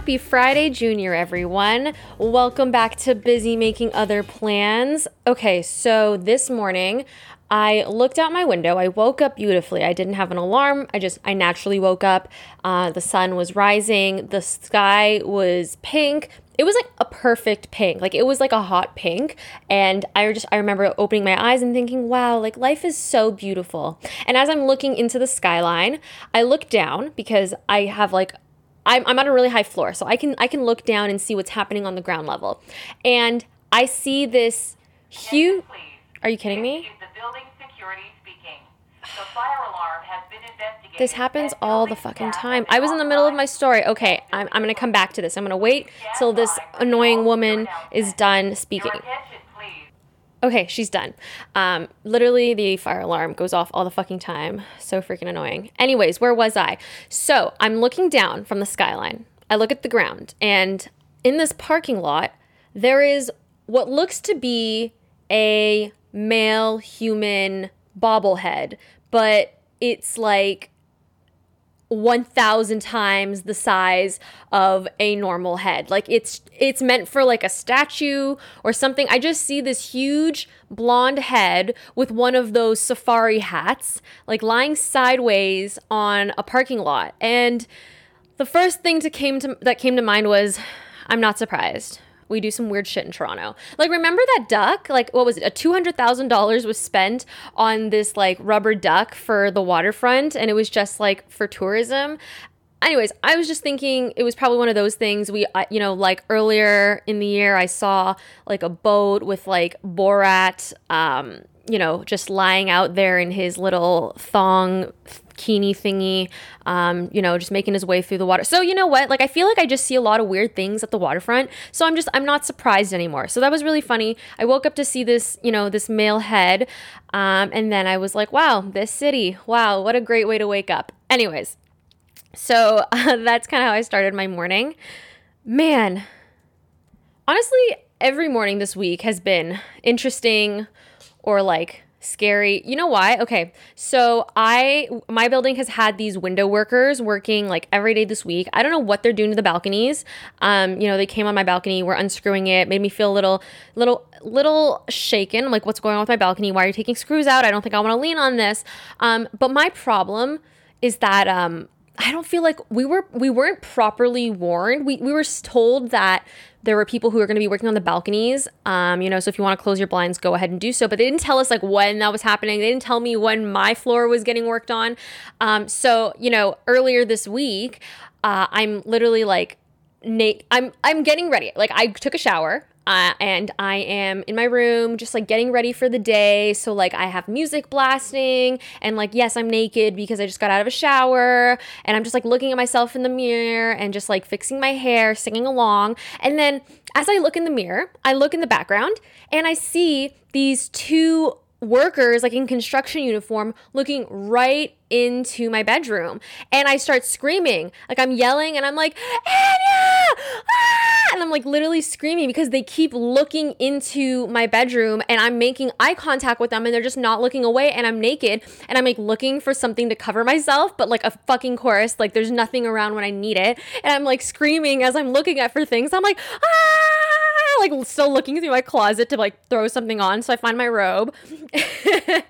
Happy Friday, Junior, everyone. Welcome back to Busy Making Other Plans. Okay, so this morning I looked out my window. I woke up beautifully. I didn't have an alarm. I just, I naturally woke up. Uh, the sun was rising. The sky was pink. It was like a perfect pink. Like it was like a hot pink. And I just, I remember opening my eyes and thinking, wow, like life is so beautiful. And as I'm looking into the skyline, I look down because I have like I'm, I'm on a really high floor, so I can I can look down and see what's happening on the ground level, and I see this huge. Are you kidding me? This happens all the fucking time. I was in the middle of my story. Okay, I'm, I'm gonna come back to this. I'm gonna wait till this annoying woman is done speaking. Okay, she's done. Um, literally, the fire alarm goes off all the fucking time. So freaking annoying. Anyways, where was I? So I'm looking down from the skyline. I look at the ground, and in this parking lot, there is what looks to be a male human bobblehead, but it's like 1000 times the size of a normal head. Like it's it's meant for like a statue or something. I just see this huge blonde head with one of those safari hats like lying sideways on a parking lot. And the first thing to came to that came to mind was I'm not surprised we do some weird shit in Toronto. Like, remember that duck? Like, what was it? A two hundred thousand dollars was spent on this like rubber duck for the waterfront, and it was just like for tourism. Anyways, I was just thinking it was probably one of those things. We, you know, like earlier in the year, I saw like a boat with like Borat, um, you know, just lying out there in his little thong bikini thingy, um, you know, just making his way through the water. So you know what? Like I feel like I just see a lot of weird things at the waterfront. So I'm just I'm not surprised anymore. So that was really funny. I woke up to see this, you know, this male head, um, and then I was like, wow, this city, wow, what a great way to wake up. Anyways, so uh, that's kind of how I started my morning. Man, honestly, every morning this week has been interesting or like scary. You know why? Okay. So I my building has had these window workers working like every day this week. I don't know what they're doing to the balconies. Um, you know, they came on my balcony, were unscrewing it, made me feel a little little little shaken. I'm like, what's going on with my balcony? Why are you taking screws out? I don't think I want to lean on this. Um, but my problem is that um I don't feel like we were we weren't properly warned. We we were told that there were people who were going to be working on the balconies. Um, you know, so if you want to close your blinds, go ahead and do so. But they didn't tell us like when that was happening. They didn't tell me when my floor was getting worked on. Um, so you know, earlier this week, uh, I'm literally like, Nate, I'm I'm getting ready. Like I took a shower. Uh, and I am in my room just like getting ready for the day. So, like, I have music blasting, and like, yes, I'm naked because I just got out of a shower, and I'm just like looking at myself in the mirror and just like fixing my hair, singing along. And then as I look in the mirror, I look in the background and I see these two workers like in construction uniform looking right into my bedroom. And I start screaming. Like I'm yelling and I'm like Anya! Ah! and I'm like literally screaming because they keep looking into my bedroom and I'm making eye contact with them and they're just not looking away and I'm naked and I'm like looking for something to cover myself but like a fucking chorus. Like there's nothing around when I need it. And I'm like screaming as I'm looking at for things. I'm like ah like still looking through my closet to like throw something on. So I find my robe.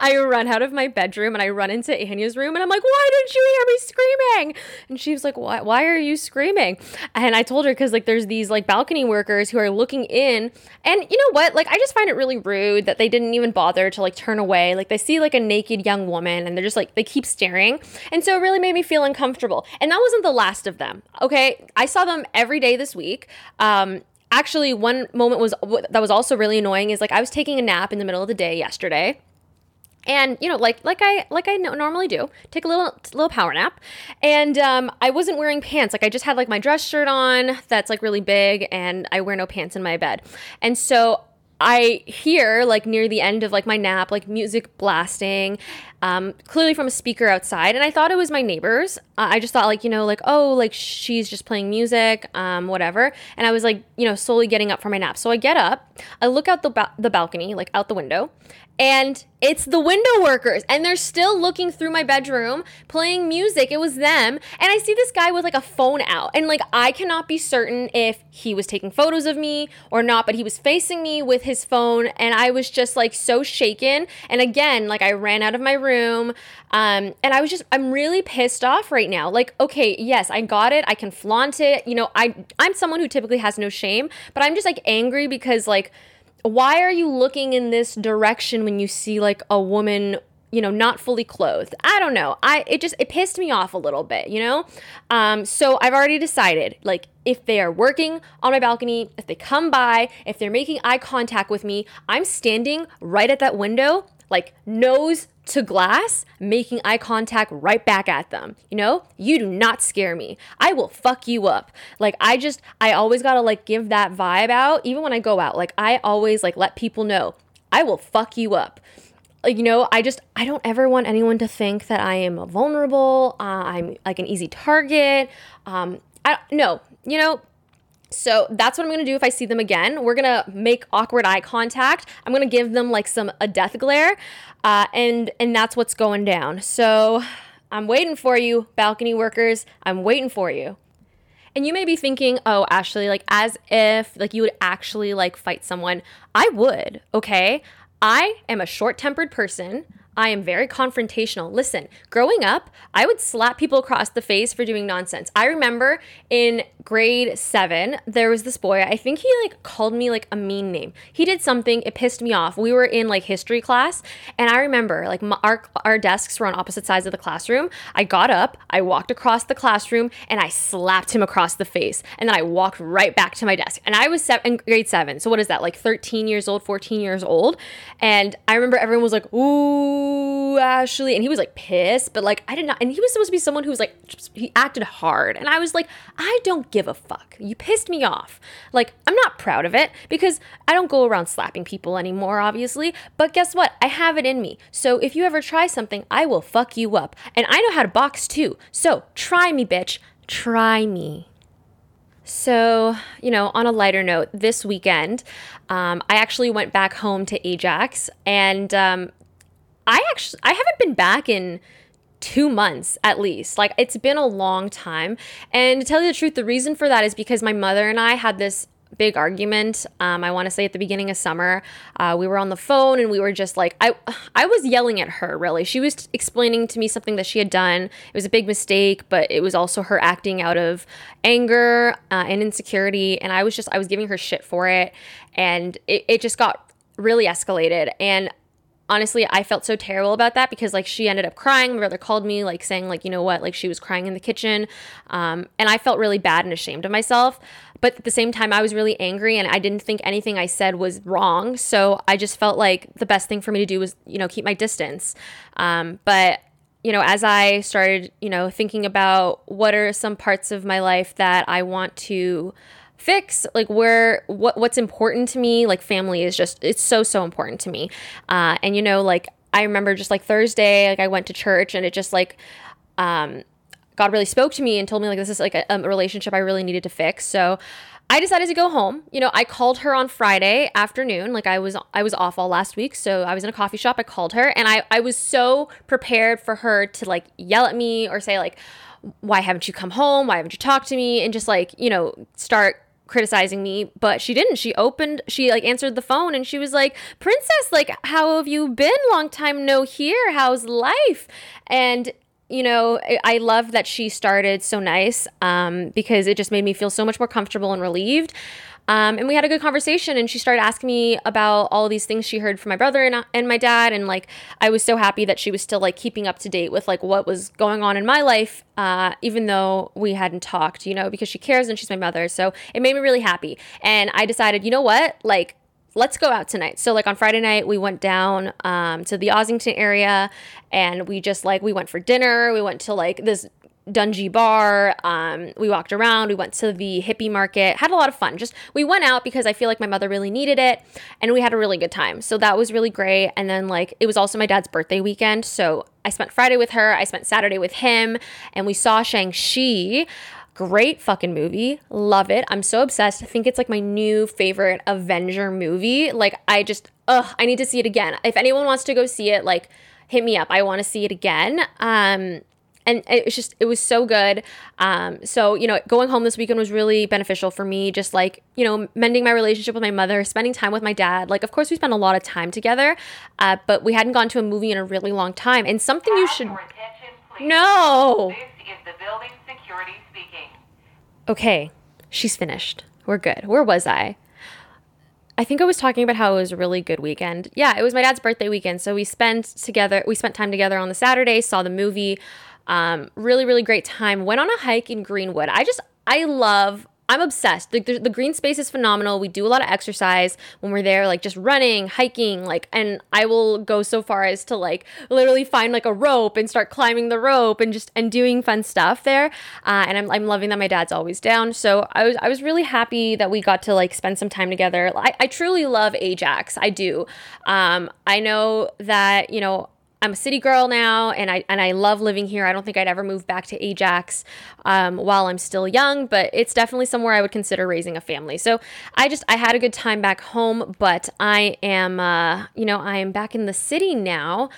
I run out of my bedroom and I run into Anya's room and I'm like, why didn't you hear me screaming? And she was like, why, why are you screaming? And I told her because like there's these like balcony workers who are looking in. And you know what? Like I just find it really rude that they didn't even bother to like turn away. Like they see like a naked young woman and they're just like, they keep staring. And so it really made me feel uncomfortable. And that wasn't the last of them. Okay. I saw them every day this week. Um, actually one moment was that was also really annoying is like I was taking a nap in the middle of the day yesterday. And you know like like i like i normally do take a little little power nap. And um, i wasn't wearing pants. Like i just had like my dress shirt on that's like really big and i wear no pants in my bed. And so i hear like near the end of like my nap like music blasting um, clearly from a speaker outside. And I thought it was my neighbors. Uh, I just thought, like, you know, like, oh, like she's just playing music, um, whatever. And I was like, you know, slowly getting up from my nap. So I get up, I look out the, ba- the balcony, like out the window, and it's the window workers and they're still looking through my bedroom playing music. It was them. And i see this guy with like a phone out. And like i cannot be certain if he was taking photos of me or not but he was facing me with his phone and i was just like so shaken. And again like i ran out of my room. Um, and i was just i'm really pissed off right now. Like okay yes i got it. I can flaunt it. You know i i'm someone who typically has no shame but i'm just like angry because like why are you looking in this direction when you see like a woman you know not fully clothed? I don't know. I it just it pissed me off a little bit you know? Um so i've already decided like if they are working on my balcony if they come by if they're making eye contact with me i'm standing right at that window like nose to glass, making eye contact right back at them. You know, you do not scare me. I will fuck you up. Like I just I always got to like give that vibe out even when I go out. Like I always like let people know, I will fuck you up. Like, you know, I just I don't ever want anyone to think that I am vulnerable, uh, I'm like an easy target. Um I no, you know, so that's what I'm gonna do if I see them again. We're gonna make awkward eye contact. I'm gonna give them like some a death glare, uh, and and that's what's going down. So I'm waiting for you, balcony workers. I'm waiting for you. And you may be thinking, oh, Ashley, like as if like you would actually like fight someone. I would, okay? I am a short-tempered person. I am very confrontational. Listen, growing up, I would slap people across the face for doing nonsense. I remember in grade seven, there was this boy, I think he like called me like a mean name. He did something, it pissed me off. We were in like history class, and I remember like my, our, our desks were on opposite sides of the classroom. I got up, I walked across the classroom, and I slapped him across the face. And then I walked right back to my desk. And I was seven, in grade seven. So what is that, like 13 years old, 14 years old? And I remember everyone was like, ooh, Ashley. And he was like pissed, but like I did not. And he was supposed to be someone who was like, he acted hard. And I was like, I don't give a fuck. You pissed me off. Like, I'm not proud of it because I don't go around slapping people anymore, obviously. But guess what? I have it in me. So if you ever try something, I will fuck you up. And I know how to box too. So try me, bitch. Try me. So, you know, on a lighter note, this weekend, um, I actually went back home to Ajax, and um, I actually I haven't been back in two months at least. Like it's been a long time. And to tell you the truth, the reason for that is because my mother and I had this big argument. Um, I want to say at the beginning of summer, uh, we were on the phone and we were just like, I, I was yelling at her. Really, she was explaining to me something that she had done. It was a big mistake, but it was also her acting out of anger uh, and insecurity. And I was just, I was giving her shit for it, and it, it just got really escalated. And honestly i felt so terrible about that because like she ended up crying. My brother called me like saying like you know what? Like she was crying in the kitchen. Um, and i felt really bad and ashamed of myself. But at the same time i was really angry and i didn't think anything i said was wrong. So i just felt like the best thing for me to do was you know keep my distance. Um, but you know as i started you know thinking about what are some parts of my life that i want to fix like where what what's important to me like family is just it's so so important to me uh, and you know like i remember just like thursday like i went to church and it just like um god really spoke to me and told me like this is like a, a relationship i really needed to fix so I decided to go home. You know, I called her on Friday afternoon. Like I was I was off all last week, so I was in a coffee shop. I called her and I I was so prepared for her to like yell at me or say like why haven't you come home? Why haven't you talked to me? And just like, you know, start criticizing me, but she didn't. She opened, she like answered the phone and she was like, Princess, like, how have you been? Long time no hear. How's life? And you know, I love that she started so nice um, because it just made me feel so much more comfortable and relieved. Um, and we had a good conversation, and she started asking me about all these things she heard from my brother and, and my dad. And like, I was so happy that she was still like keeping up to date with like what was going on in my life, uh, even though we hadn't talked, you know, because she cares and she's my mother. So it made me really happy. And I decided, you know what? Like, let's go out tonight. So like on Friday night, we went down um, to the Ossington area and we just like we went for dinner. We went to like this Dungy Bar. Um, we walked around. We went to the hippie market. Had a lot of fun. Just we went out because I feel like my mother really needed it, and we had a really good time. So that was really great. And then like it was also my dad's birthday weekend, so I spent Friday with her, I spent Saturday with him, and we saw Shang-Chi. Great fucking movie. Love it. I'm so obsessed. I think it's like my new favorite Avenger movie. Like, I just, ugh, I need to see it again. If anyone wants to go see it, like, hit me up. I want to see it again. Um, and it was just it was so good um, so you know going home this weekend was really beneficial for me just like you know mending my relationship with my mother spending time with my dad like of course we spent a lot of time together uh, but we hadn't gone to a movie in a really long time and something you should no This is the building security speaking. okay she's finished we're good where was i I think I was talking about how it was a really good weekend. Yeah, it was my dad's birthday weekend. So we spent together, we spent time together on the Saturday, saw the movie. Um, really, really great time. Went on a hike in Greenwood. I just, I love, I'm obsessed. The, the, the green space is phenomenal. We do a lot of exercise when we're there, like just running, hiking, like, and I will go so far as to like literally find like a rope and start climbing the rope and just and doing fun stuff there. Uh, and I'm, I'm loving that my dad's always down. So I was I was really happy that we got to like spend some time together. I, I truly love Ajax. I do. Um, I know that you know I'm a city girl now, and I and I love living here. I don't think I'd ever move back to Ajax um, while I'm still young, but it's definitely somewhere I would consider raising a family. So I just I had a good time back home, but I am uh, you know I am back in the city now,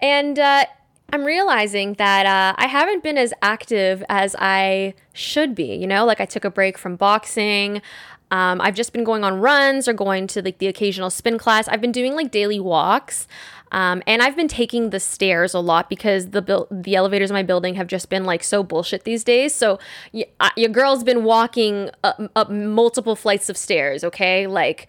and. Uh, I'm realizing that uh, I haven't been as active as I should be. You know, like I took a break from boxing. Um, I've just been going on runs or going to like the occasional spin class. I've been doing like daily walks. Um, and I've been taking the stairs a lot because the the elevators in my building have just been like so bullshit these days. So your girl's been walking up, up multiple flights of stairs. Okay, like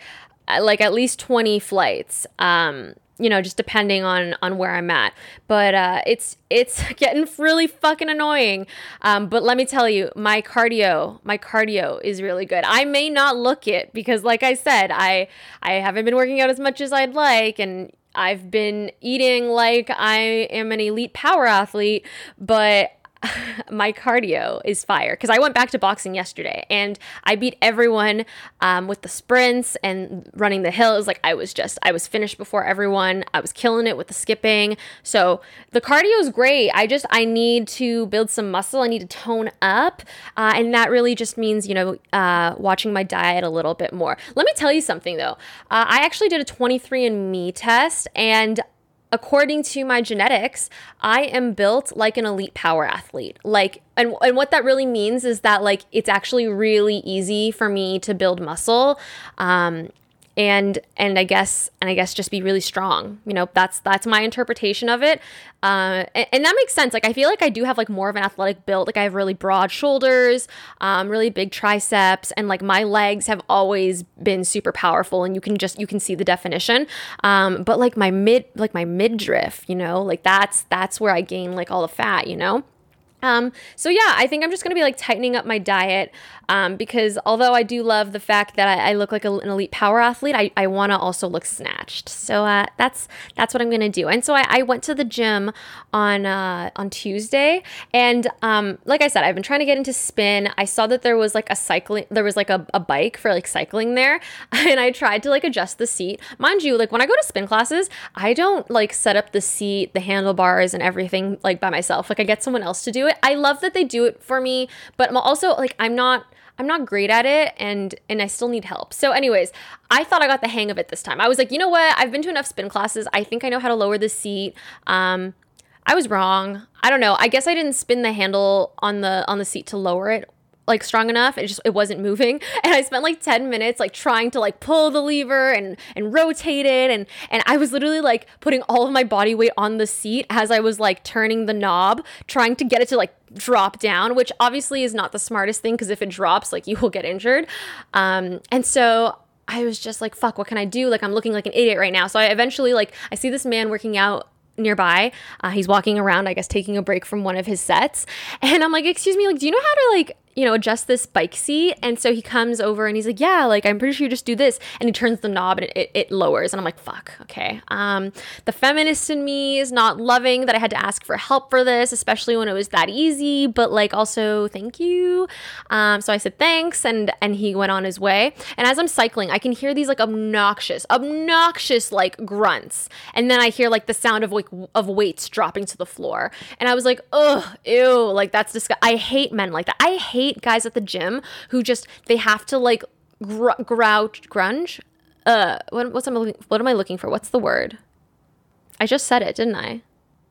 uh, like at least twenty flights. Um, you know, just depending on on where I'm at. But uh, it's it's getting really fucking annoying. Um, but let me tell you, my cardio, my cardio is really good. I may not look it because, like I said, I I haven't been working out as much as I'd like, and I've been eating like I am an elite power athlete, but my cardio is fire because I went back to boxing yesterday and I beat everyone um, with the sprints and running the hills. Like I was just, I was finished before everyone. I was killing it with the skipping. So the cardio is great. I just, I need to build some muscle. I need to tone up. Uh, and that really just means, you know, uh, watching my diet a little bit more. Let me tell you something though. Uh, I actually did a 23andMe test and according to my genetics, I am built like an elite power athlete. Like, and, and what that really means is that, like, it's actually really easy for me to build muscle. Um, and and I guess and I guess just be really strong. You know, that's that's my interpretation of it. Uh, and, and, that makes sense. Like I feel like I do have like more of an athletic build. Like I have really broad shoulders, um, really big triceps, and like my legs have always been super powerful. And you can just you can see the definition. Um, but like my mid like my midriff, you know, like that's that's where I gain like all the fat. You know. Um, so yeah, I think I'm just gonna be like tightening up my diet um, because although I do love the fact that I, I look like a, an elite power athlete, I, I want to also look snatched. So uh, that's that's what I'm gonna do. And so I, I went to the gym on uh, on Tuesday, and um, like I said, I've been trying to get into spin. I saw that there was like a cycling, there was like a, a bike for like cycling there, and I tried to like adjust the seat. Mind you, like when I go to spin classes, I don't like set up the seat, the handlebars, and everything like by myself. Like I get someone else to do it. I love that they do it for me, but I'm also like I'm not I'm not great at it and and I still need help. So anyways, I thought I got the hang of it this time. I was like, "You know what? I've been to enough spin classes. I think I know how to lower the seat." Um I was wrong. I don't know. I guess I didn't spin the handle on the on the seat to lower it like strong enough it just it wasn't moving and i spent like 10 minutes like trying to like pull the lever and and rotate it and and i was literally like putting all of my body weight on the seat as i was like turning the knob trying to get it to like drop down which obviously is not the smartest thing because if it drops like you will get injured um and so I was just like, fuck, what can I do? Like, I'm looking like an idiot right now. So I eventually, like, I see this man working out nearby. Uh, he's walking around, I guess, taking a break from one of his sets. And I'm like, excuse me, like, do you know how to like you know, adjust this bike seat. And so he comes over and he's like, yeah, like, I'm pretty sure you just do this. And he turns the knob and it, it lowers. And I'm like, fuck, okay. Um, the feminist in me is not loving that I had to ask for help for this, especially when it was that easy, but like also thank you. Um, so I said thanks and, and he went on his way. And as I'm cycling, I can hear these like obnoxious, obnoxious like grunts. And then I hear like the sound of like, of weights dropping to the floor. And I was like, ugh, ew, like that's disgusting. I hate men like that. I hate hate guys at the gym who just they have to like gr- grouch grunge. Uh, what, what's am I looking, what am I looking for? What's the word? I just said it, didn't I?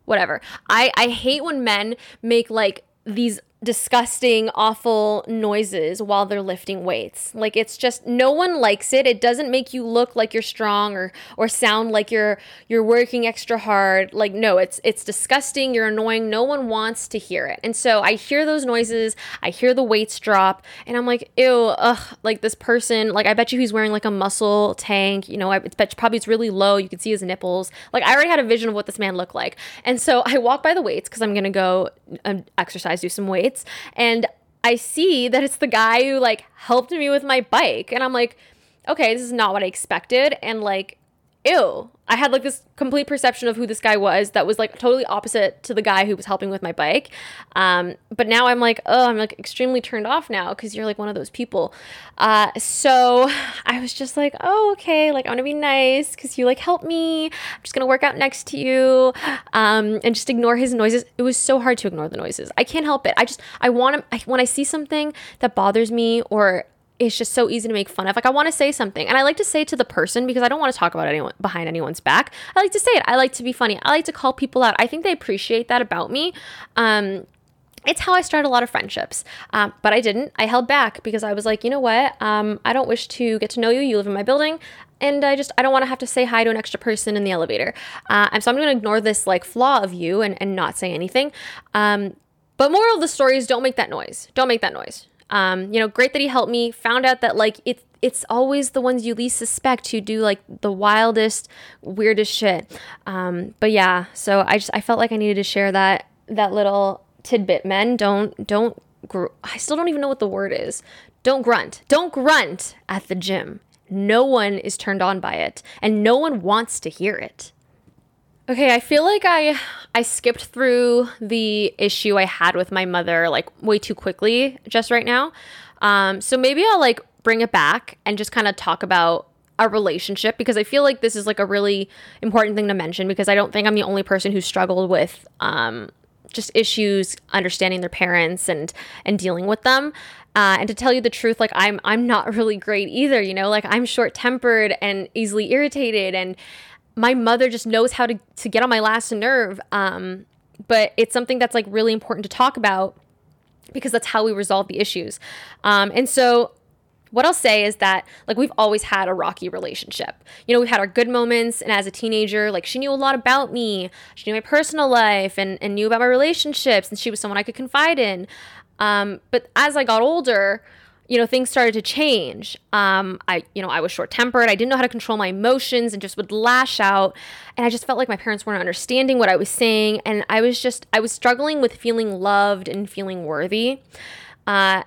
Whatever. I I hate when men make like these disgusting, awful noises while they're lifting weights. Like it's just no one likes it. It doesn't make you look like you're strong or or sound like you're you're working extra hard. Like no, it's it's disgusting, you're annoying. No one wants to hear it. And so I hear those noises, I hear the weights drop, and I'm like, "Ew, ugh, like this person, like I bet you he's wearing like a muscle tank, you know, I bet probably it's really low. You can see his nipples. Like I already had a vision of what this man looked like. And so I walk by the weights cuz I'm going to go um, exercise, do some weights and I see that it's the guy who like helped me with my bike. And I'm like, okay, this is not what I expected. And like, ew. I had like this complete perception of who this guy was that was like totally opposite to the guy who was helping with my bike. Um, but now I'm like, oh, I'm like extremely turned off now because you're like one of those people. Uh, so I was just like, oh, okay, like I want to be nice because you like help me. I'm just gonna work out next to you um, and just ignore his noises. It was so hard to ignore the noises. I can't help it. I just I want to when I see something that bothers me or it's just so easy to make fun of. Like I want to say something, and I like to say to the person because I don't want to talk about anyone behind anyone's back. I like to say it. I like to be funny. I like to call people out. I think they appreciate that about me. Um, it's how I start a lot of friendships. Um, but I didn't. I held back because I was like, you know what? Um, I don't wish to get to know you. You live in my building. And I just, I don't want to have to say hi to an extra person in the elevator. Uh, and so I'm going to ignore this like flaw of you and, and not say anything. Um, but moral of the story is don't make that noise. Don't make that noise. Um, you know, great that he helped me. Found out that like it's it's always the ones you least suspect who do like the wildest, weirdest shit. Um, but yeah, so I just I felt like I needed to share that that little tidbit. Men don't don't gr- I still don't even know what the word is. Don't grunt. Don't grunt at the gym. No one is turned on by it, and no one wants to hear it. Okay, I feel like I I skipped through the issue I had with my mother like way too quickly just right now. Um, so maybe I'll like bring it back and just kind of talk about a relationship because I feel like this is like a really important thing to mention because I don't think I'm the only person who struggled with um, just issues understanding their parents and and dealing with them. Uh, and to tell you the truth, like I'm I'm not really great either. You know, like I'm short tempered and easily irritated and my mother just knows how to, to get on my last nerve. Um, but it's something that's like really important to talk about because that's how we resolve the issues. Um, and so what I'll say is that like we've always had a rocky relationship. You know, we've had our good moments and as a teenager, like she knew a lot about me. She knew my personal life and, and knew about my relationships and she was someone I could confide in. Um, but as I got older, you know, things started to change. Um, I, you know, I was short tempered. I didn't know how to control my emotions and just would lash out. And I just felt like my parents weren't understanding what I was saying. And I was just, I was struggling with feeling loved and feeling worthy. Uh,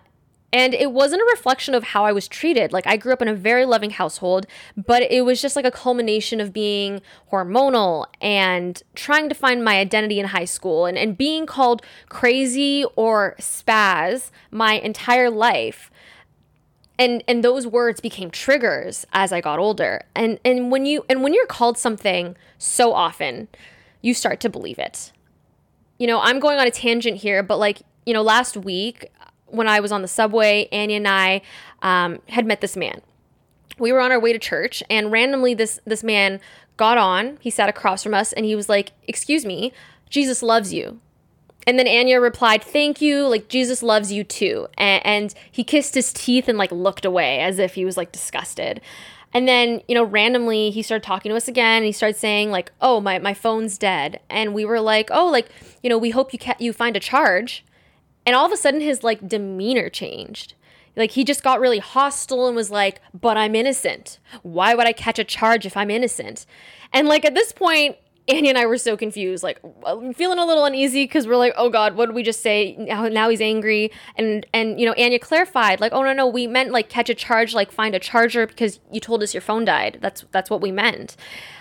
and it wasn't a reflection of how I was treated. Like, I grew up in a very loving household, but it was just like a culmination of being hormonal and trying to find my identity in high school and, and being called crazy or spaz my entire life and and those words became triggers as I got older. And and when you and when you're called something so often, you start to believe it. You know, I'm going on a tangent here, but like, you know, last week when I was on the subway, Anya and I um, had met this man. We were on our way to church, and randomly this this man got on. He sat across from us, and he was like, "Excuse me, Jesus loves you." And then Anya replied, Thank you. Like, Jesus loves you too. And, and, he kissed his teeth and like looked away as if he was like disgusted. And then, you know, randomly he started talking to us again and he started saying, like, oh, my, my phone's dead. And we were like, oh, like, you know, we hope you ca- you find a charge. And all of a sudden his like demeanor changed. Like he just got really hostile and was like, but I'm innocent. Why would I catch a charge if I'm innocent? And like at this point, Anya and I were so confused, like feeling a little uneasy because we're like, oh God, what did we just say? Now, now he's angry, and and you know, Anya clarified, like, oh no no, we meant like catch a charge, like find a charger because you told us your phone died. That's that's what we meant.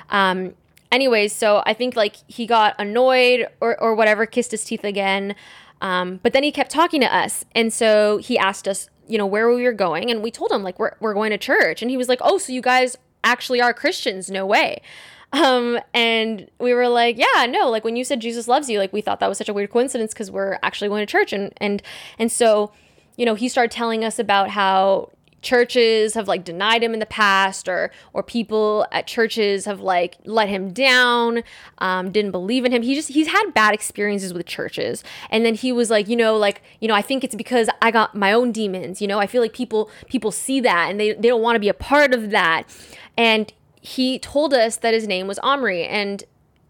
Um, anyways, so I think like he got annoyed or or whatever, kissed his teeth again. Um, but then he kept talking to us, and so he asked us, you know, where we were going, and we told him like we're we're going to church, and he was like, oh, so you guys actually are Christians? No way. Um, and we were like, yeah, no, like when you said Jesus loves you, like we thought that was such a weird coincidence because we're actually going to church. And, and, and so, you know, he started telling us about how churches have like denied him in the past or or people at churches have like let him down um, didn't believe in him. He just he's had bad experiences with churches. And then he was like you know like you know i think it's because i got my own demons you know? I feel like people people see that and they, they don't want to be a part of that. And he told us that his name was Omri, and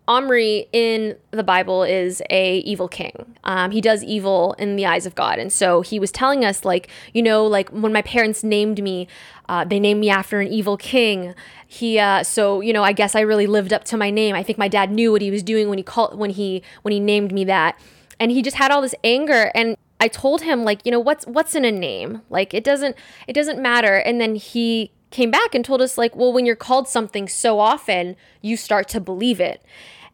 Omri in the Bible is a evil king. Um, he does evil in the eyes of God, and so he was telling us, like, you know, like when my parents named me, uh, they named me after an evil king. He, uh, so you know, I guess I really lived up to my name. I think my dad knew what he was doing when he called when he when he named me that, and he just had all this anger and. I told him like, you know, what's what's in a name? Like it doesn't it doesn't matter. And then he came back and told us like well when you're called something so often you start to believe it.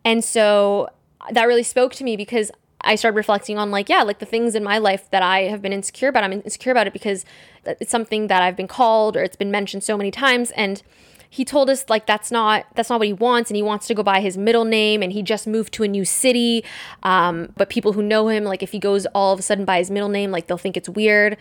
And so that really spoke to me because i started reflecting on like yeah like the things in my life that i have been insecure about i'm insecure about it because it's something that i've been called or it's been mentioned so many times. And he told us like that's not that's not what he wants and he wants to go by his middle name and he just moved to a new city. Um, but people who know him like if he goes all of a sudden by his middle name like they'll think it's weird.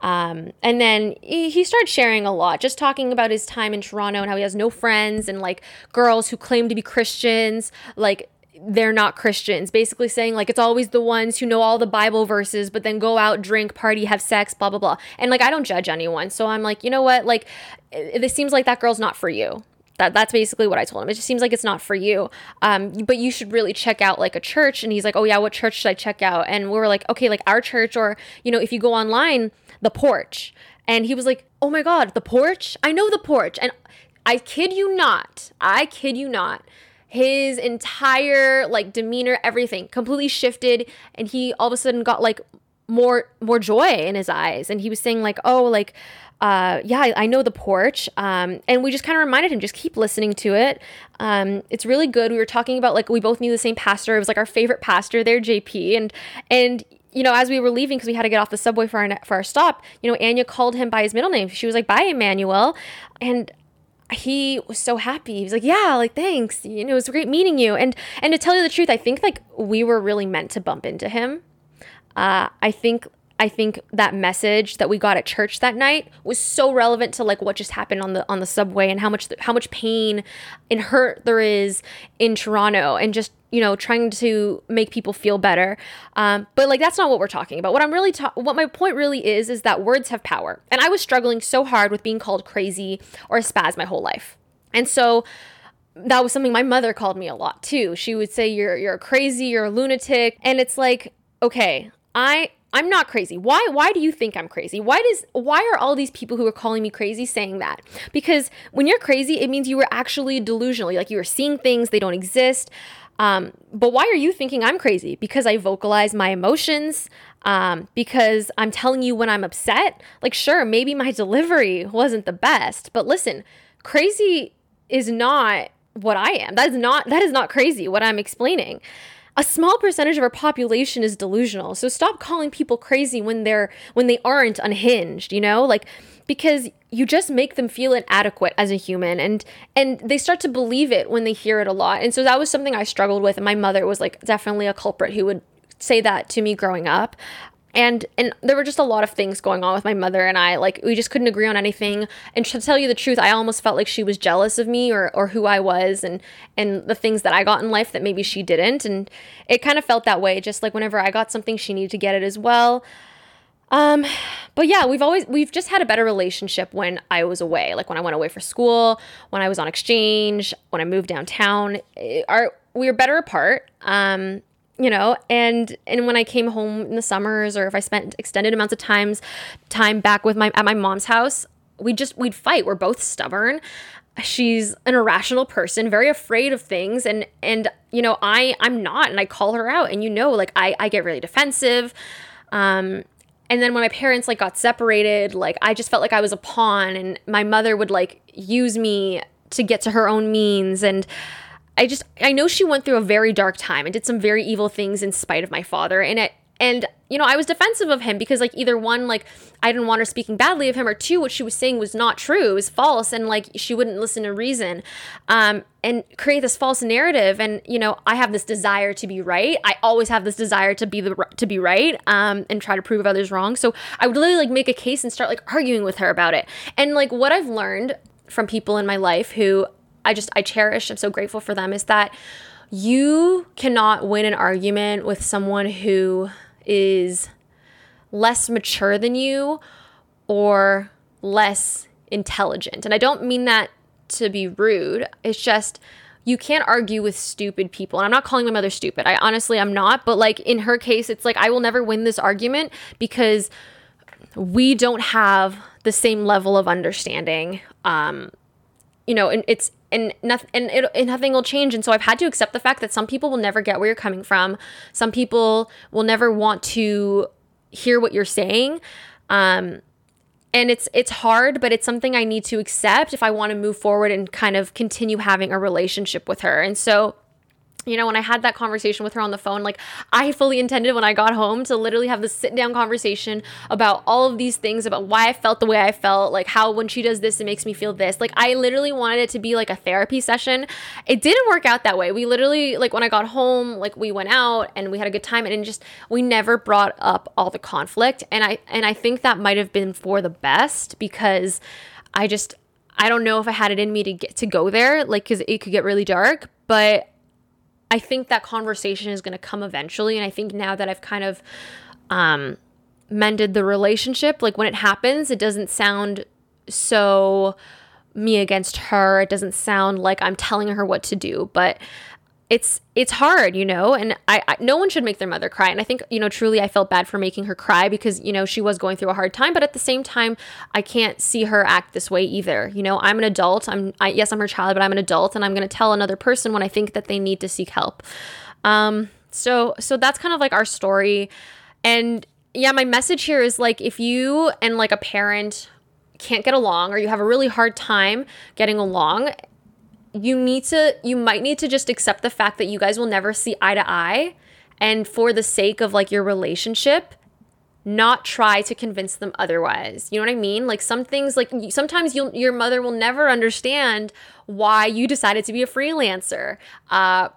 Um, and then he, he started sharing a lot, just talking about his time in Toronto and how he has no friends and like girls who claim to be Christians, like they're not Christians. Basically saying like it's always the ones who know all the Bible verses, but then go out, drink, party, have sex, blah blah blah. And like I don't judge anyone, so I'm like, you know what? Like this seems like that girl's not for you. That, that's basically what I told him. It just seems like it's not for you. Um, but you should really check out like a church. And he's like, oh yeah, what church should I check out? And we were like, okay, like our church, or you know, if you go online, the porch. And he was like, Oh my God, the porch? I know the porch. And I kid you not, I kid you not. His entire like demeanor, everything completely shifted. And he all of a sudden got like more more joy in his eyes. And he was saying, like, oh, like, uh, yeah, I, I, know the porch. Um, and we just kind of reminded him, just keep listening to it. Um, it's really good. We were talking about like we both knew the same pastor. It was like our favorite pastor there, JP. And and you know, as we were leaving because we had to get off the subway for our for our stop, you know, Anya called him by his middle name. She was like, "Bye, Emmanuel," and he was so happy. He was like, "Yeah, like thanks. You know, it was great meeting you." And and to tell you the truth, I think like we were really meant to bump into him. Uh, I think I think that message that we got at church that night was so relevant to like what just happened on the on the subway and how much how much pain and hurt there is in Toronto and just you know trying to make people feel better. Um, but like that's not what we're talking about. What I'm really ta- what my point really is is that words have power. And I was struggling so hard with being called crazy or a spaz my whole life. And so that was something my mother called me a lot too. She would say you're you're crazy, you're a lunatic, and it's like okay, I I'm not crazy. Why why do you think I'm crazy? Why does why are all these people who are calling me crazy saying that? Because when you're crazy, it means you were actually delusional. Like you were seeing things they don't exist. Um, but why are you thinking I'm crazy? Because I vocalize my emotions. Um, because I'm telling you when I'm upset. Like, sure, maybe my delivery wasn't the best, but listen, crazy is not what I am. That is not that is not crazy. What I'm explaining a small percentage of our population is delusional. So stop calling people crazy when they're when they aren't unhinged, you know? Like because you just make them feel inadequate as a human and and they start to believe it when they hear it a lot. And so that was something I struggled with and my mother was like definitely a culprit who would say that to me growing up. And and there were just a lot of things going on with my mother and I like we just couldn't agree on anything. And to tell you the truth I almost felt like she was jealous of me or or who I was and and the things that I got in life that maybe she didn't. And it kind of felt that way just like whenever I got something she needed to get it as well um but yeah we've always we've just had a better relationship when I was away like when I went away for school when I was on exchange when I moved downtown. It, our we were better apart um you know and and when i came home in the summers or if i spent extended amounts of times time back with my at my mom's house we just we'd fight. We're both stubborn. She's an irrational person very afraid of things. And and you know i i'm not and i call her out. And you know like i i get really defensive. Um and then when my parents like got separated like i just felt like i was a pawn and my mother would like use me to get to her own means. And i just i know she went through a very dark time and did some very evil things in spite of my father. And it and, you know, I was defensive of him because, like, either one, like, I didn't want her speaking badly of him, or two, what she was saying was not true. It was false. And, like, she wouldn't listen to reason um, and create this false narrative. And, you know, I have this desire to be right. I always have this desire to be the to be right um, and try to prove others wrong. So I would literally, like, make a case and start, like, arguing with her about it. And, like, what I've learned from people in my life who I just, I cherish, I'm so grateful for them, is that you cannot win an argument with someone who is less mature than you or less intelligent. And I don't mean that to be rude. It's just you can't argue with stupid people. And I'm not calling my mother stupid. I honestly I'm not, but like in her case it's like I will never win this argument because we don't have the same level of understanding. Um you know, and it's and nothing and, it, and nothing will change. And so i've had to accept the fact that some people will never get where you're coming from. Some people will never want to hear what you're saying. Um, and it's it's hard but it's something i need to accept if i want to move forward and kind of continue having a relationship with her. And so you know, when I had that conversation with her on the phone, like I fully intended when I got home to literally have this sit down conversation about all of these things, about why I felt the way I felt, like how when she does this, it makes me feel this. Like I literally wanted it to be like a therapy session. It didn't work out that way. We literally, like when I got home, like we went out and we had a good time and just, we never brought up all the conflict. And I, and I think that might have been for the best because I just, I don't know if I had it in me to get to go there, like, cause it could get really dark, but I think that conversation is going to come eventually. And I think now that I've kind of um, mended the relationship, like when it happens, it doesn't sound so me against her. It doesn't sound like I'm telling her what to do. But it's it's hard, you know, and I, I, no one should make their mother cry. And I think you know truly I felt bad for making her cry because you know she was going through a hard time, but at the same time I can't see her act this way either. You know, I'm an adult. I'm I, yes I'm her child, but I'm an adult, and I'm going to tell another person when I think that they need to seek help. Um, so so that's kind of like our story, and yeah, my message here is like if you and like a parent can't get along or you have a really hard time getting along you need to you might need to just accept the fact that you guys will never see eye to eye and for the sake of like your relationship not try to convince them otherwise. You know what I mean? Like some things like sometimes you your mother will never understand why you decided to be a freelancer. Uh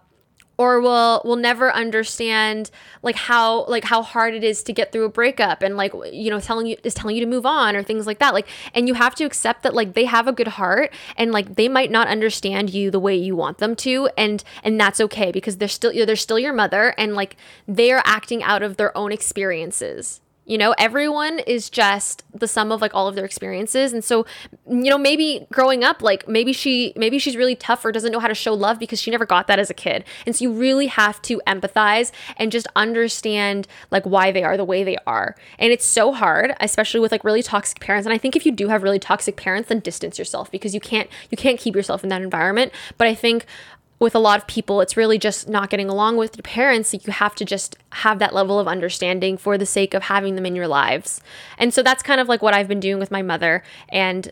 or will will never understand like how like how hard it is to get through a breakup and like you know telling you is telling you to move on or things like that. Like and you have to accept that like they have a good heart and like they might not understand you the way you want them to. And and that's okay because they're still you know, they're still your mother and like they are acting out of their own experiences you know, everyone is just the sum of like all of their experiences. And so, you know, maybe growing up, like maybe she maybe she's really tough or doesn't know how to show love because she never got that as a kid. And so you really have to empathize and just understand like why they are the way they are. And it's so hard, especially with like really toxic parents. And I think if you do have really toxic parents, then distance yourself because you can't you can't keep yourself in that environment. But I think with a lot of people, it's really just not getting along with your parents. You have to just have that level of understanding for the sake of having them in your lives. And so that's kind of like what I've been doing with my mother. And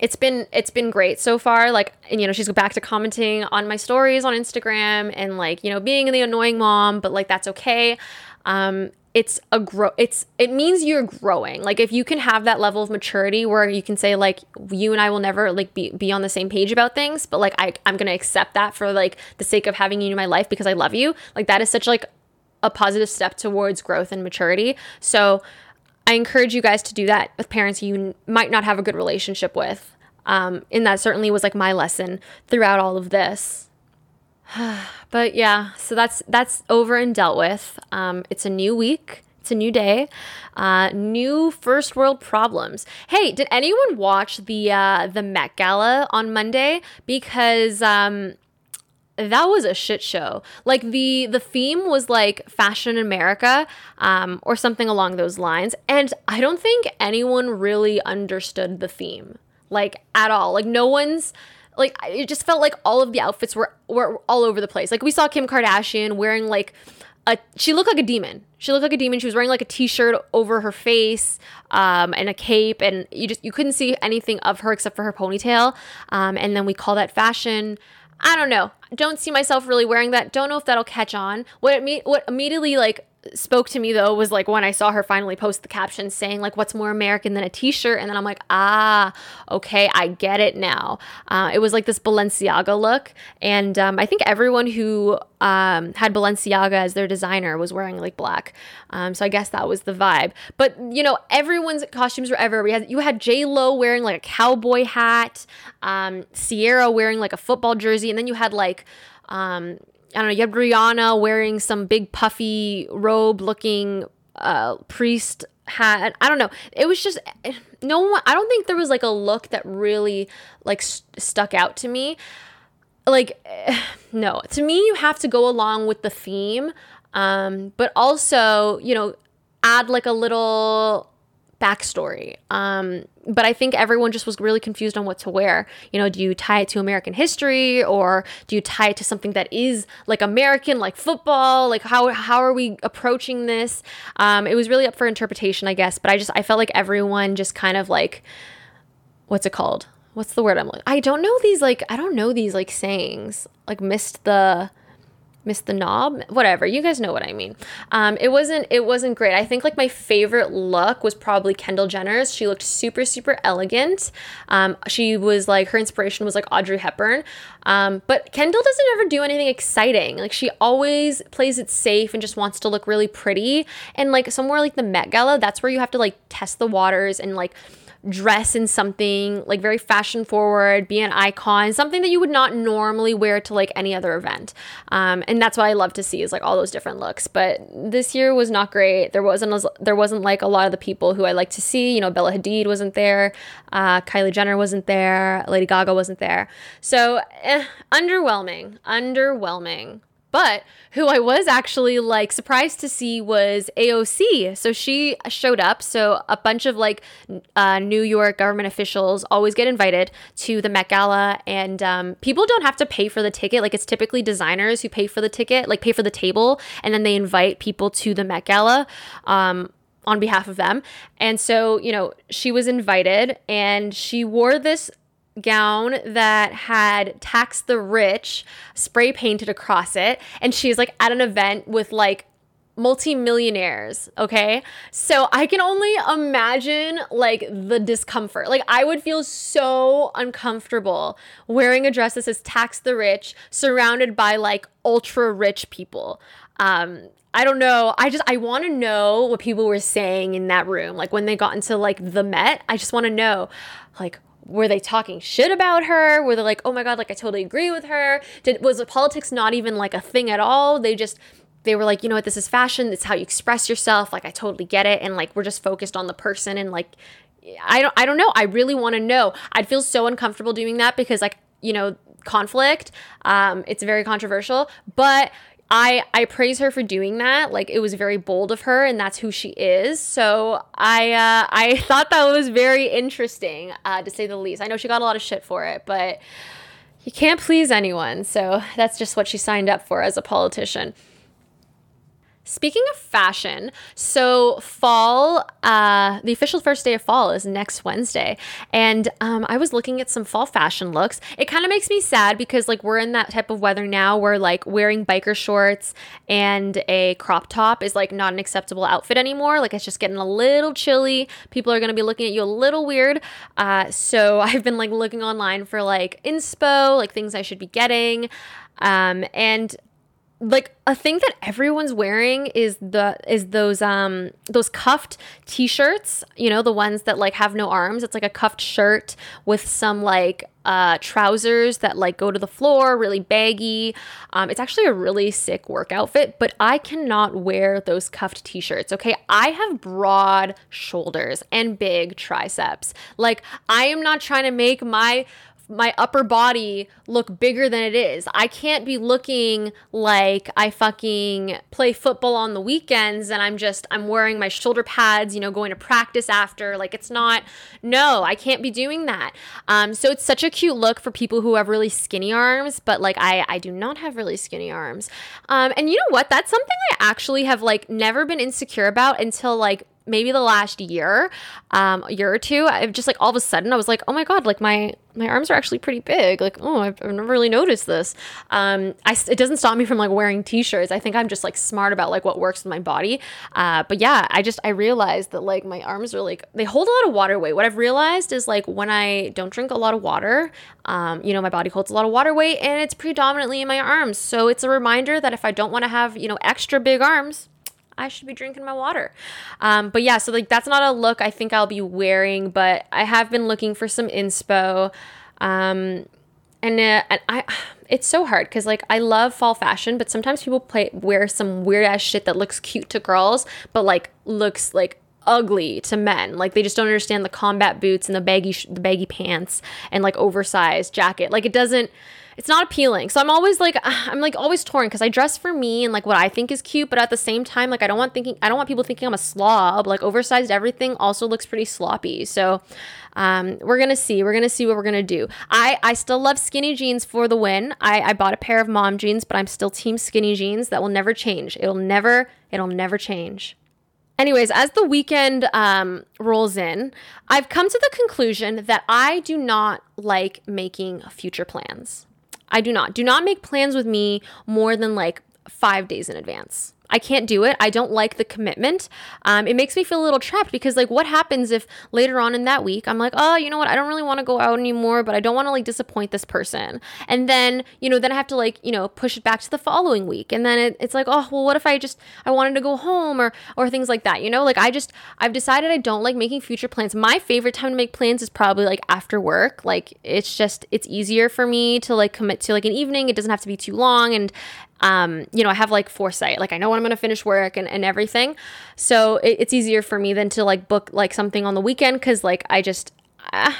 it's been it's been great so far like and you know she's back to commenting on my stories on instagram and like you know being the annoying mom but like that's okay um it's a grow it's it means you're growing. Like if you can have that level of maturity where you can say like you and i will never like be, be on the same page about things but like I, i'm gonna accept that for like the sake of having you in my life because i love you like that is such like a positive step towards growth and maturity. So i encourage you guys to do that with parents you might not have a good relationship with. Um, and that certainly was like my lesson throughout all of this but yeah, so that's that's over and dealt with. Um, it's a new week. It's a new day. Uh, new first world problems. Hey, did anyone watch the uh, the Met Gala on Monday? Because um, that was a shit show. Like the the theme was like fashion America, um, or something along those lines. And I don't think anyone really understood the theme. like at all. Like no one's like it just felt like all of the outfits were were all over the place. Like we saw Kim Kardashian wearing like a she looked like a demon. She looked like a demon. She was wearing like a t-shirt over her face um, and a cape, and you just you couldn't see anything of her except for her ponytail. Um, and then we call that fashion. I don't know. Don't see myself really wearing that. Don't know if that'll catch on. What it me what immediately like spoke to me though was like when I saw her finally post the caption saying like what's more American than a t-shirt? And then I'm like ah okay I get it now. Uh, it was like this Balenciaga look. And um, I think everyone who um, had Balenciaga as their designer was wearing like black. Um, so I guess that was the vibe. But you know everyone's costumes were ever we had you had J Lo wearing like a cowboy hat um, Ciara wearing like a football jersey. And then you had like um, I don't know, you had Rihanna wearing some big puffy robe looking uh, priest hat. I don't know. It was just no one. I don't think there was like a look that really like st- stuck out to me. Like no, to me you have to go along with the theme, um, but also you know add like a little backstory. Um, but I think everyone just was really confused on what to wear. You know, do you tie it to American history or do you tie it to something that is like American, like football? Like how how are we approaching this? Um, it was really up for interpretation, I guess. But I just I felt like everyone just kind of like, what's it called? What's the word I'm like? I don't know these like I don't know these like sayings. Like missed the missed the knob whatever you guys know what i mean. Um, it wasn't it wasn't great. I think like my favorite look was probably kendall jenner's. She looked super super elegant. Um, she was like her inspiration was like audrey hepburn. Um, but kendall doesn't ever do anything exciting. Like she always plays it safe and just wants to look really pretty. And like somewhere like the met gala that's where you have to like test the waters and like dress in something like very fashion forward, be an icon, something that you would not normally wear to like any other event. Um, and that's what I love to see is like all those different looks. But this year was not great. There wasn't there wasn't like a lot of the people who I like to see. You know, Bella Hadid wasn't there, uh, Kylie Jenner wasn't there, Lady Gaga wasn't there. So eh, underwhelming, underwhelming. But who I was actually like surprised to see was AOC. So she showed up. So a bunch of like uh, New York government officials always get invited to the Met Gala, and um, people don't have to pay for the ticket. Like it's typically designers who pay for the ticket, like pay for the table, and then they invite people to the Met Gala. Um, on behalf of them. And so, you know, she was invited and she wore this gown that had tax the rich spray painted across it and she's like at an event with like multimillionaires, okay? So I can only imagine like the discomfort. Like I would feel so uncomfortable wearing a dress that says tax the rich surrounded by like ultra rich people. Um I don't know. I just I want to know what people were saying in that room like when they got into like the Met. I just want to know like were they talking shit about her? Were they like, oh my god, like I totally agree with her? Did was politics not even like a thing at all? They just they were like, you know what, this is fashion. It's how you express yourself. Like I totally get it, and like we're just focused on the person and like I don't I don't know. I really want to know. I'd feel so uncomfortable doing that because like you know conflict. Um, it's very controversial, but I I praise her for doing that. Like it was very bold of her, and that's who she is. So I uh, I thought that was very interesting, uh, to say the least. I know she got a lot of shit for it, but you can't please anyone. So that's just what she signed up for as a politician. Speaking of fashion, so fall, uh, the official first day of fall is next Wednesday. And um, I was looking at some fall fashion looks. It kind of makes me sad because, like, we're in that type of weather now where, like, wearing biker shorts and a crop top is, like, not an acceptable outfit anymore. Like, it's just getting a little chilly. People are going to be looking at you a little weird. Uh, so I've been, like, looking online for, like, inspo, like, things I should be getting. Um, and like a thing that everyone's wearing is the is those um those cuffed t-shirts you know the ones that like have no arms. It's like a cuffed shirt with some like uh trousers that like go to the floor really baggy. Um it's actually a really sick work outfit but i cannot wear those cuffed t-shirts okay? I have broad shoulders and big triceps. Like i am not trying to make my my upper body look bigger than it is. I can't be looking like I fucking play football on the weekends and I'm just I'm wearing my shoulder pads, you know, going to practice after. Like it's not no, I can't be doing that. Um so it's such a cute look for people who have really skinny arms, but like I I do not have really skinny arms. Um and you know what? That's something I actually have like never been insecure about until like maybe the last year, um, year or two, I've just like all of a sudden I was like, oh my god, like my my arms are actually pretty big. Like, oh, I've, I've never really noticed this. Um, I it doesn't stop me from like wearing t-shirts. I think I'm just like smart about like what works with my body. Uh, but yeah, I just I realized that like my arms are like they hold a lot of water weight. What I've realized is like when I don't drink a lot of water, um, you know, my body holds a lot of water weight, and it's predominantly in my arms. So it's a reminder that if I don't want to have you know extra big arms I should be drinking my water. Um, but yeah, so like that's not a look I think I'll be wearing, but I have been looking for some inspo. Um, and, uh, and I, it's so hard because like I love fall fashion, but sometimes people play wear some weird ass shit that looks cute to girls, but like looks like ugly to men. Like they just don't understand the combat boots and the baggy sh- the baggy pants and like oversized jacket. Like it doesn't it's not appealing. So I'm always like I'm like always torn because I dress for me and like what I think is cute, but at the same time like I don't want thinking I don't want people thinking I'm a slob. Like oversized everything also looks pretty sloppy. So um, we're gonna see. We're gonna see what we're gonna do. I I still love skinny jeans for the win. I I bought a pair of mom jeans, but I'm still team skinny jeans. That will never change. It'll never it'll never change. Anyways, as the weekend um, rolls in, I've come to the conclusion that I do not like making future plans. I do not. Do not make plans with me more than like five days in advance. I can't do it. I don't like the commitment. Um, it makes me feel a little trapped because, like, what happens if later on in that week I'm like, oh, you know what? I don't really want to go out anymore, but I don't want to like disappoint this person. And then, you know, then I have to like, you know, push it back to the following week. And then it, it's like, oh, well, what if I just I wanted to go home or or things like that. You know, like I just I've decided I don't like making future plans. My favorite time to make plans is probably like after work. Like it's just it's easier for me to like commit to like an evening. It doesn't have to be too long and um, you know, I have like foresight. Like I know when I'm going to finish work and, and everything. So it, it's easier for me than to like book like something on the weekend because like I just, uh,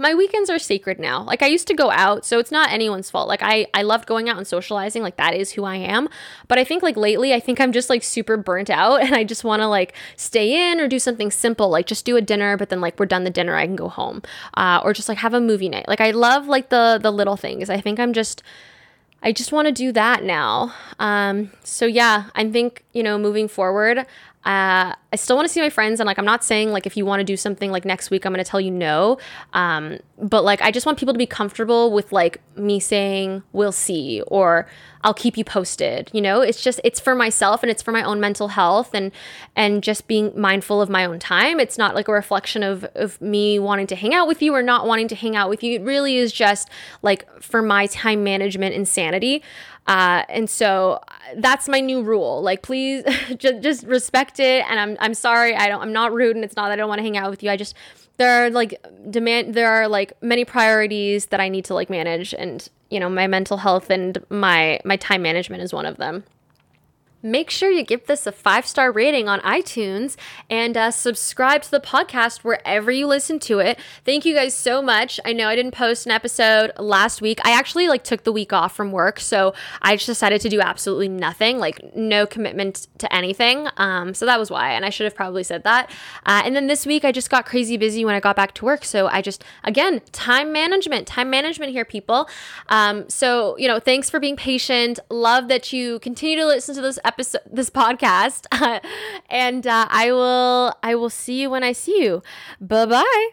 my weekends are sacred now. Like I used to go out, so it's not anyone's fault. Like I I loved going out and socializing, like that is who I am. But I think like lately I think I'm just like super burnt out and I just want to like stay in or do something simple, like just do a dinner, but then like we're done the dinner, I can go home. Uh, or just like have a movie night. Like I love like the the little things. I think I'm just I just want to do that now. Um, so yeah, I think you know moving forward, uh, I still want to see my friends, and like I'm not saying like if you want to do something like next week, I'm gonna tell you no. Um, but like I just want people to be comfortable with like me saying we'll see or I'll keep you posted. You know, it's just it's for myself and it's for my own mental health and and just being mindful of my own time. It's not like a reflection of of me wanting to hang out with you or not wanting to hang out with you. It really is just like for my time management insanity. Uh, and so that's my new rule. Like, please just, just respect it. And I'm, I'm sorry. I don't, I'm not rude and it's not that I don't want to hang out with you. I just, there are like demand, there are like many priorities that I need to like manage and, you know, my mental health and my, my time management is one of them make sure you give this a five star rating on iTunes and uh, subscribe to the podcast wherever you listen to it. Thank you guys so much. I know I didn't post an episode last week. I actually like took the week off from work, so I just decided to do absolutely nothing, like no commitment to anything. Um, so that was why, and I should have probably said that. Uh, and then this week I just got crazy busy when I got back to work, so I just again time management, time management here, people. Um, so you know, thanks for being patient. Love that you continue to listen to this this podcast and uh, i will i will see you when i see you. Bye bye